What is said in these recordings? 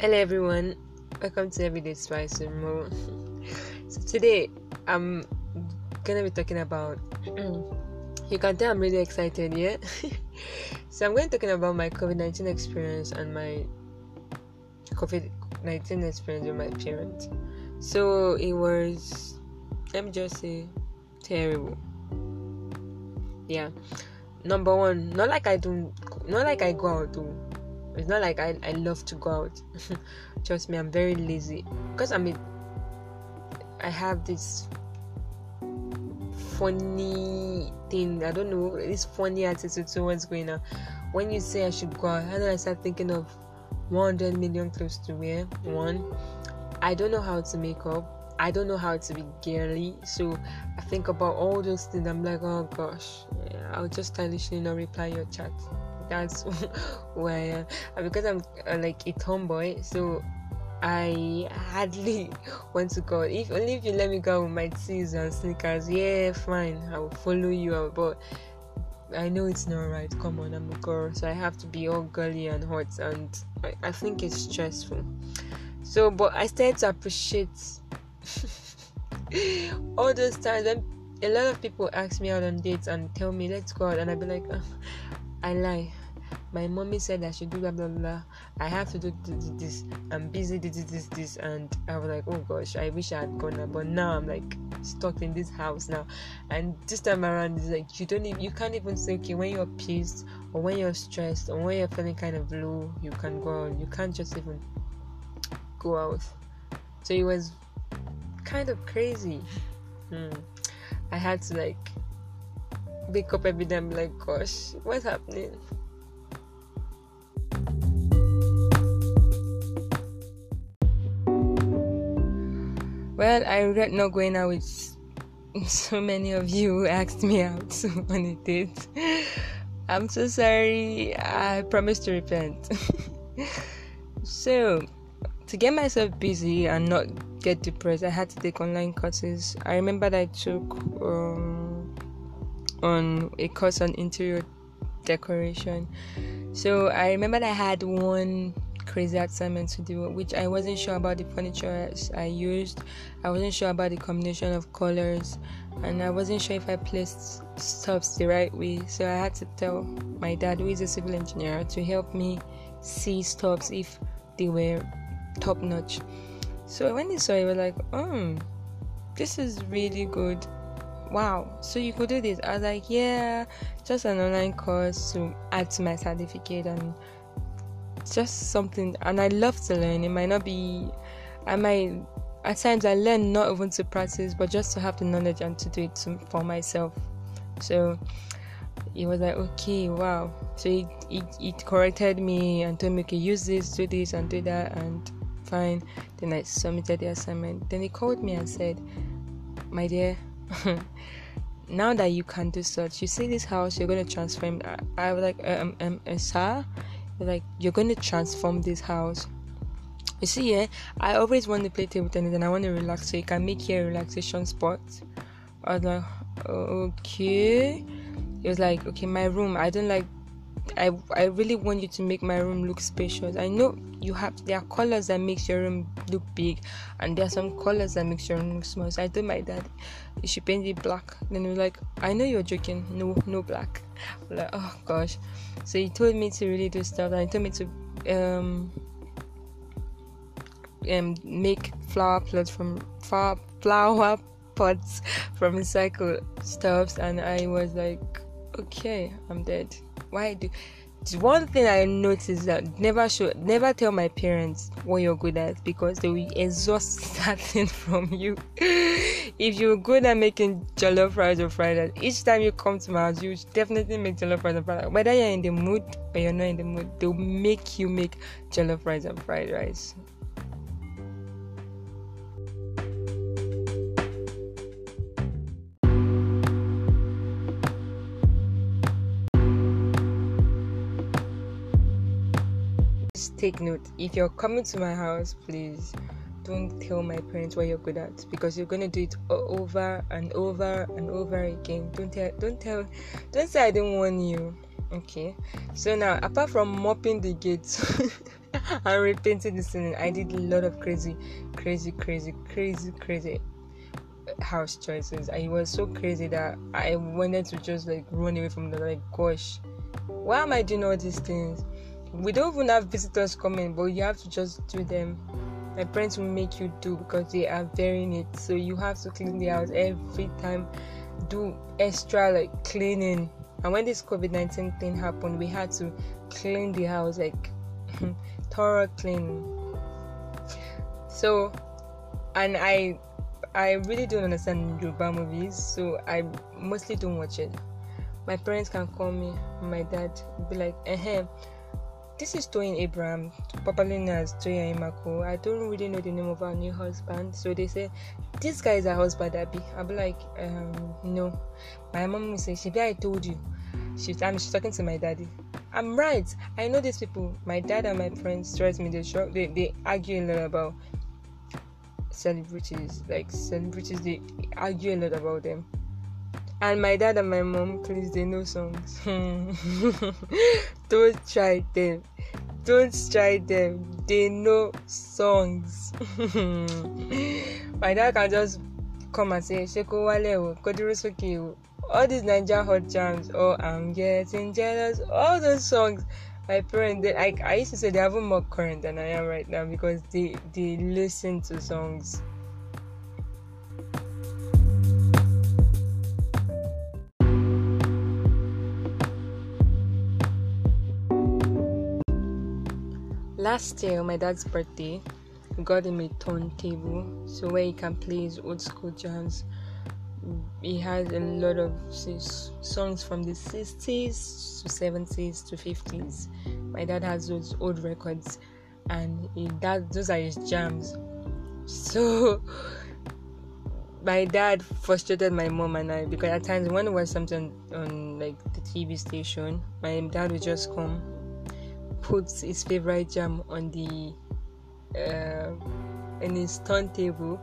Hello everyone, welcome to Everyday Spice More. so today I'm gonna be talking about. you can tell I'm really excited, yeah. so I'm to be talking about my COVID nineteen experience and my COVID nineteen experience with my parents. So it was, let me just say, terrible. Yeah. Number one, not like I don't, not like I go out though it's not like I, I love to go out. Trust me, I'm very lazy. Because I mean I have this funny thing. I don't know, this funny attitude towards going out. When you say I should go out, and then I start thinking of 100 million clothes to wear. One, I don't know how to make up. I don't know how to be girly. So I think about all those things. I'm like, oh gosh, I'll just stylishly not reply your chat that's. And because I'm uh, like a tomboy, so I hardly want to go. If only if you let me go with my tees and sneakers, yeah, fine, I will follow you. But I know it's not right. Come on, I'm a girl, so I have to be all girly and hot, and I, I think it's stressful. So, but I started to appreciate all those times when a lot of people ask me out on dates and tell me let's go out, and I'd be like, oh, I lie. My mommy said I should do blah blah blah. I have to do this. I'm busy. This this this and I was like, oh gosh, I wish I had gone. But now I'm like stuck in this house now. And this time around, it's like you don't even, you can't even say okay when you're pissed or when you're stressed or when you're feeling kind of low, you can go out. You can't just even go out. So it was kind of crazy. Hmm. I had to like wake up every day and be like, gosh, what's happening? Well, I regret not going out with so many of you asked me out on a date. I'm so sorry. I promise to repent. so, to get myself busy and not get depressed, I had to take online courses. I remember that I took um, on a course on interior decoration. So I remember I had one crazy assignment to do, which I wasn't sure about the furniture I used. I wasn't sure about the combination of colors, and I wasn't sure if I placed stuffs the right way. So I had to tell my dad, who is a civil engineer, to help me see stuffs if they were top notch. So when he saw it, was like, "Oh, this is really good." Wow. So you could do this. I was like yeah just an online course to add to my certificate and just something and I love to learn. It might not be I might at times I learn not even to practice but just to have the knowledge and to do it to, for myself. So it was like okay wow. So it, it, it corrected me and told me okay use this do this and do that and fine. Then i submitted the assignment. Then he called me and said my dear now that you can do such you see this house you're to transform i, I was like um, um, um sir like you're to transform this house. You see yeah i always want to play table tennis and i want to relax so you can make here a relaxation spot. I was like okay. It was like okay my room i don't like I, I really want you to make my room look spacious. I know you have there are colors that makes your room look big, and there are some colors that makes your room look small. So I told my dad, you should paint it black. Then he was like, I know you're joking. No, no black. I'm like, oh gosh. So he told me to really do stuff, and he told me to um um make flower pots from flower flower pots from recycled stuffs, and I was like, okay, I'm dead why do one thing I noticed that never show never tell my parents what you're good at because they will exhaust that thing from you. if you're good at making jollof rice or fried rice, each time you come to my house, you definitely make jollof rice and fried rice. Whether you're in the mood or you're not in the mood, they'll make you make jollof rice and fried rice. Take note. If you're coming to my house please don't tell my parents what you're good at because you're gonna do it over and over and over again. Don't tell don't tell don't say i didn't warn you. Okay, so now apart from mopping the gates and repainting the ceiling, I did a lot of crazy, crazy, crazy, crazy, crazy house choices. I was so crazy that I wanted to just like run away from the like, gosh, why am I doing all these things? We don't even have visitors coming, but you have to just do them. My parents will make you do because they are very neat. So you have to clean the house every time, do extra like cleaning. And when this COVID 19 thing happened, we had to clean the house like thorough cleaning. So, and I I really don't understand Yoruba movies, so I mostly don't watch it. My parents can call me, my dad be like, eh, this is Toyin Abraham, popularly known as Imako. I don't really know the name of our new husband, so they say, this guy is our husband, Abby. I'll be like, um, no. My mom will say, Shibi, I told you. She's, I'm, she's talking to my daddy. I'm right. I know these people. My dad and my friends stress me. They, they, they argue a lot about celebrities. Like celebrities, they argue a lot about them. And my dad and my mom, please, they know songs. Don't try them. Don't try them. They know songs. my dad can just come and say, Sheko Wale, Kodiro Soki, all these Niger hot jams, oh, I'm getting jealous, all those songs my parents they, I, I used to say they're even more current than I am right now because they they listen to songs last year on my dad's birthday we got him a turntable so where he can play his old school jams he has a lot of songs from the 60s to 70s to 50s. My dad has those old records, and he, that those are his jams. So my dad frustrated my mom and I because at times when it was something on like the TV station, my dad would just come, put his favorite jam on the uh, in his turntable,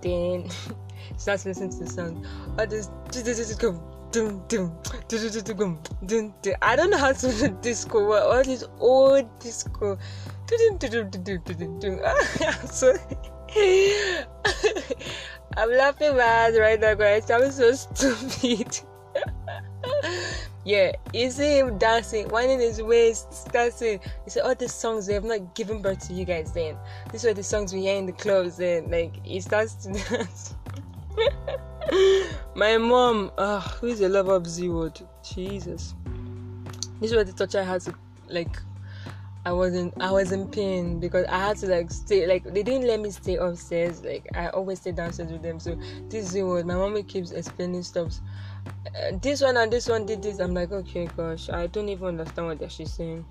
then starts listening to the. All this I don't know how to do disco. All this old disco. so I'm laughing my right now, guys. I'm so stupid. Yeah, you see him dancing, winding his waist, dancing. You see all these songs they have not given birth to you guys. Then these were the songs we hear in the clubs. Then like he starts to dance. My mom, uh, who is a lover of Zee World, Jesus. This was the touch I had to like. I wasn't. I was in pain because I had to like stay. Like they didn't let me stay upstairs. Like I always stay downstairs with them. So this Zee World, my mommy keeps explaining stuff. This one and this one did this. I'm like, okay, gosh, I don't even understand what she's saying.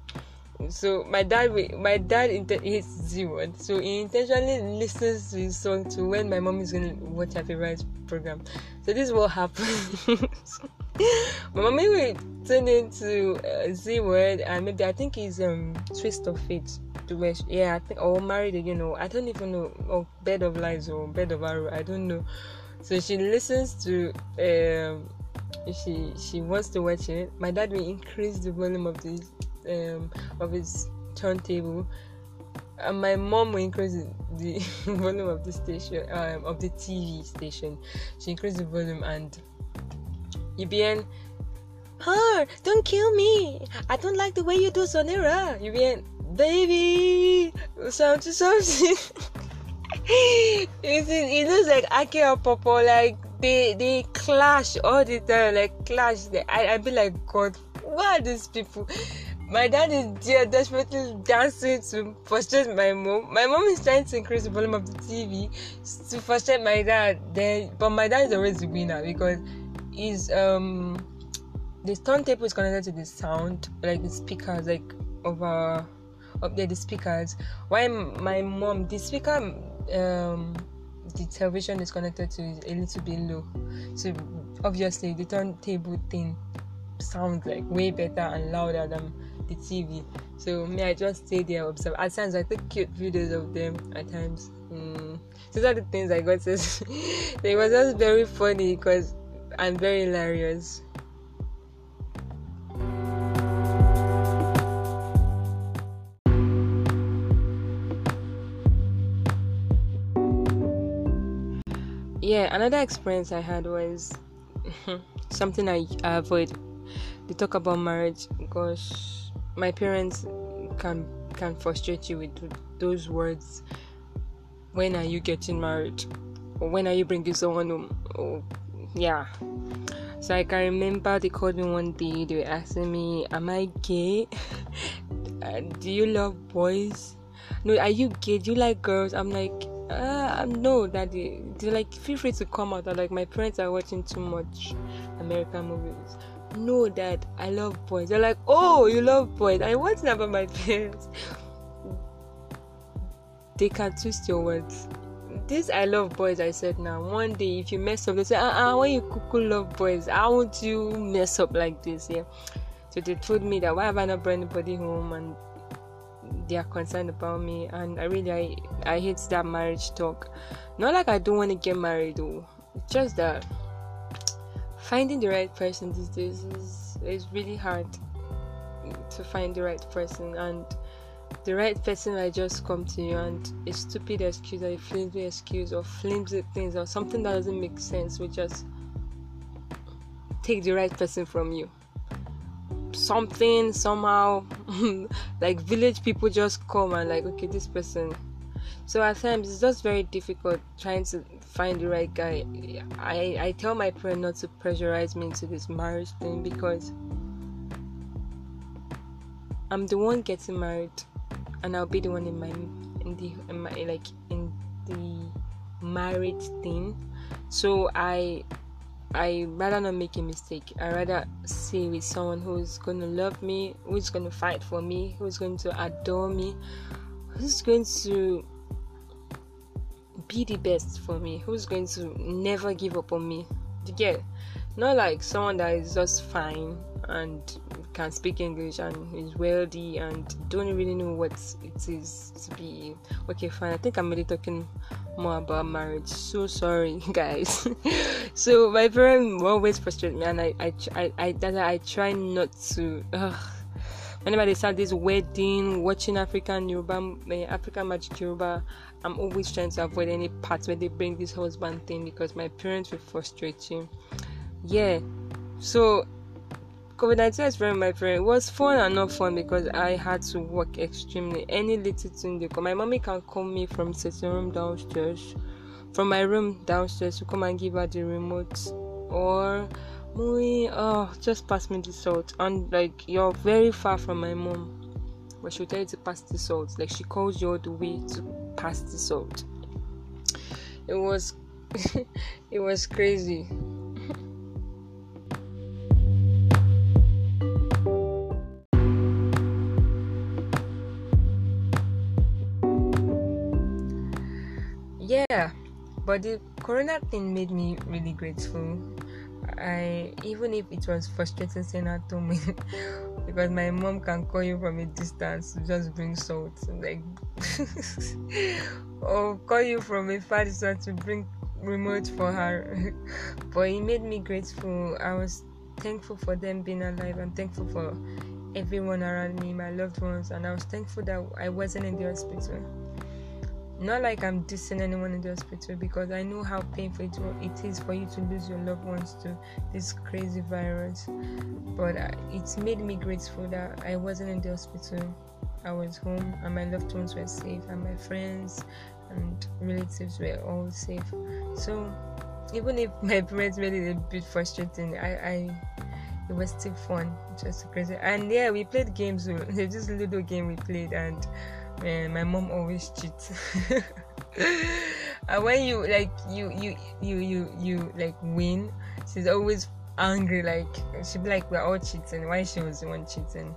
So my dad my dad hates Zee World so he intentionally listens to his song to when my mom is gonna watch her favorite program. So this is what happens. My mommy will turn into uh, Zee World and maybe I think he's um twist of fate. To where yeah I think or married again know, I don't even know or bed of lies or bed of arrow I don't know. So she listens to um she she wants to watch it my dad will increase the volume of the um, of his turntable and my mom will increase the volume of the station um, of the TV station. She increased the volume and UBN her don't kill me. I don't like the way you do Sonera. UBN baby something something it, it looks like Ake and Popo like they they clash all the time like clash I, I be like god what are these people my dad is there desperately dancing to frustrate my mom. My mom is trying to increase the volume of the TV to frustrate my dad. Then, but my dad is always the winner because he's um the turntable is connected to the sound, like the speakers, like over up there the speakers. Why my mom the speaker um the television is connected to a little bit low, so obviously the turntable thing sounds like way better and louder than the TV. So me, I just stay there observe. At times I take cute videos of them. At times, mm. these are the things I got it was just very funny because I'm very hilarious. Yeah, another experience I had was something I, avoid. They talk about marriage because my parents can can frustrate you with those words. When are you getting married? Or when are you bringing someone home? Oh, yeah. So I can remember they called me one day. They were asking me, "Am I gay? Uh, do you love boys? No, are you gay? Do you like girls?" I'm like, uh, no, daddy. They're like, feel free to come out. like, my parents are watching too much American movies. No, dad, I love boys. They're like, oh, you love boys. I to about my parents. They can twist your words this I love boys. I said now. One day, if you mess up, they say, "Ah, uh-uh, when you cuckoo love boys, how would you mess up like this?" Yeah. So they told me that why have I not brought anybody home, and they are concerned about me. And I really, I, I hate that marriage talk. Not like I don't want to get married though. It's just that finding the right person these days is is really hard to find the right person and the right person might just come to you and a stupid excuse or a flimsy excuse or flimsy things or something that doesn't make sense will just take the right person from you. Something somehow like village people just come and like okay this person so at times it's just very difficult trying to find the right guy. I I tell my friend not to pressurize me into this marriage thing because I'm the one getting married and I'll be the one in my in the in my like in the married thing. So I I rather not make a mistake. I rather stay with someone who's gonna love me, who's gonna fight for me, who's going to adore me, who's going to be the best for me, who's going to never give up on me. Get not like someone that is just fine and can speak English and is wealthy and don't really know what it is to be. Okay fine. I think I'm really talking more about marriage. So sorry guys. So my parents always frustrate me and I I I, I, I try not to ugh. whenever they start this wedding watching African Yoruba eh, African magic Yoruba I'm always trying to avoid any parts where they bring this husband thing because my parents will frustrate you. Yeah. So COVID 19 experience my friend It was fun and not fun because I had to work extremely. Any little thing they come, my mommy can call me from sitting room downstairs, from my room downstairs to come and give her the remote, or mommy, oh, just pass me the salt. And like you're very far from my mom, but she'll tell you to pass the salt. Like she calls you all the way to pass the salt. It was, it was crazy. Yeah but the corona thing made me really grateful. I even if it was frustrating saying at home because my mom can call you from a distance to just bring salt like or call you from a far distance to bring remote for her. But it made me grateful. I was thankful for them being alive. I'm thankful for everyone around me my loved ones and i was thankful that i wasn't in the hospital not like I'm dissing anyone in the hospital because I know how painful it, it is for you to lose your loved ones to this crazy virus. But uh, it's made me grateful that I wasn't in the hospital. I was home and my loved ones were safe and my friends and relatives were all safe. So even if my parents made it a bit frustrating, I, I it was still fun, just crazy. And yeah, we played games. This little game we played and and my mom always cheats. And uh, when you like you you you you you like win she's always angry like she'd be like we're all cheating. Why she was the one cheating?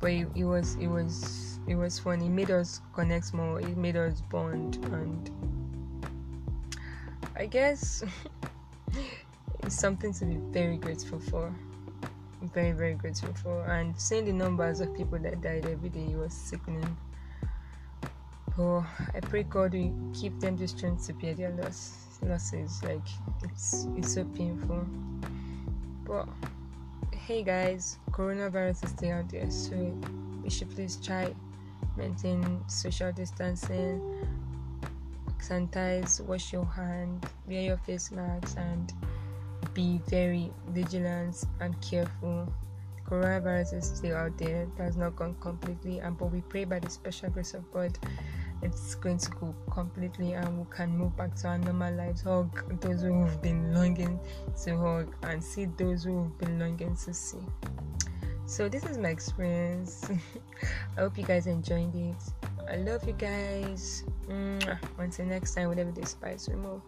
But it, it was it was it was fun it made us connect more. It made us bond and i guess it's something to be very grateful for very very grateful for. And seeing the numbers of people that died every day was sickening. Oh i pray god will keep them the strength to bear their loss losses. Like it's it's so painful. But hey guys coronavirus is still out there so we should please try maintain social distancing sanitize, wash your hand, wear your face masks, and be very vigilant and careful. The coronavirus is still out there, it has not gone completely, and but we pray by the special grace of God it's going to go completely and we can move back to our normal lives. Hug those who've been longing to hug and see those who've been longing to see. So this is my experience. I hope you guys enjoyed it. I love you guys. Until next time, whatever the spice we move.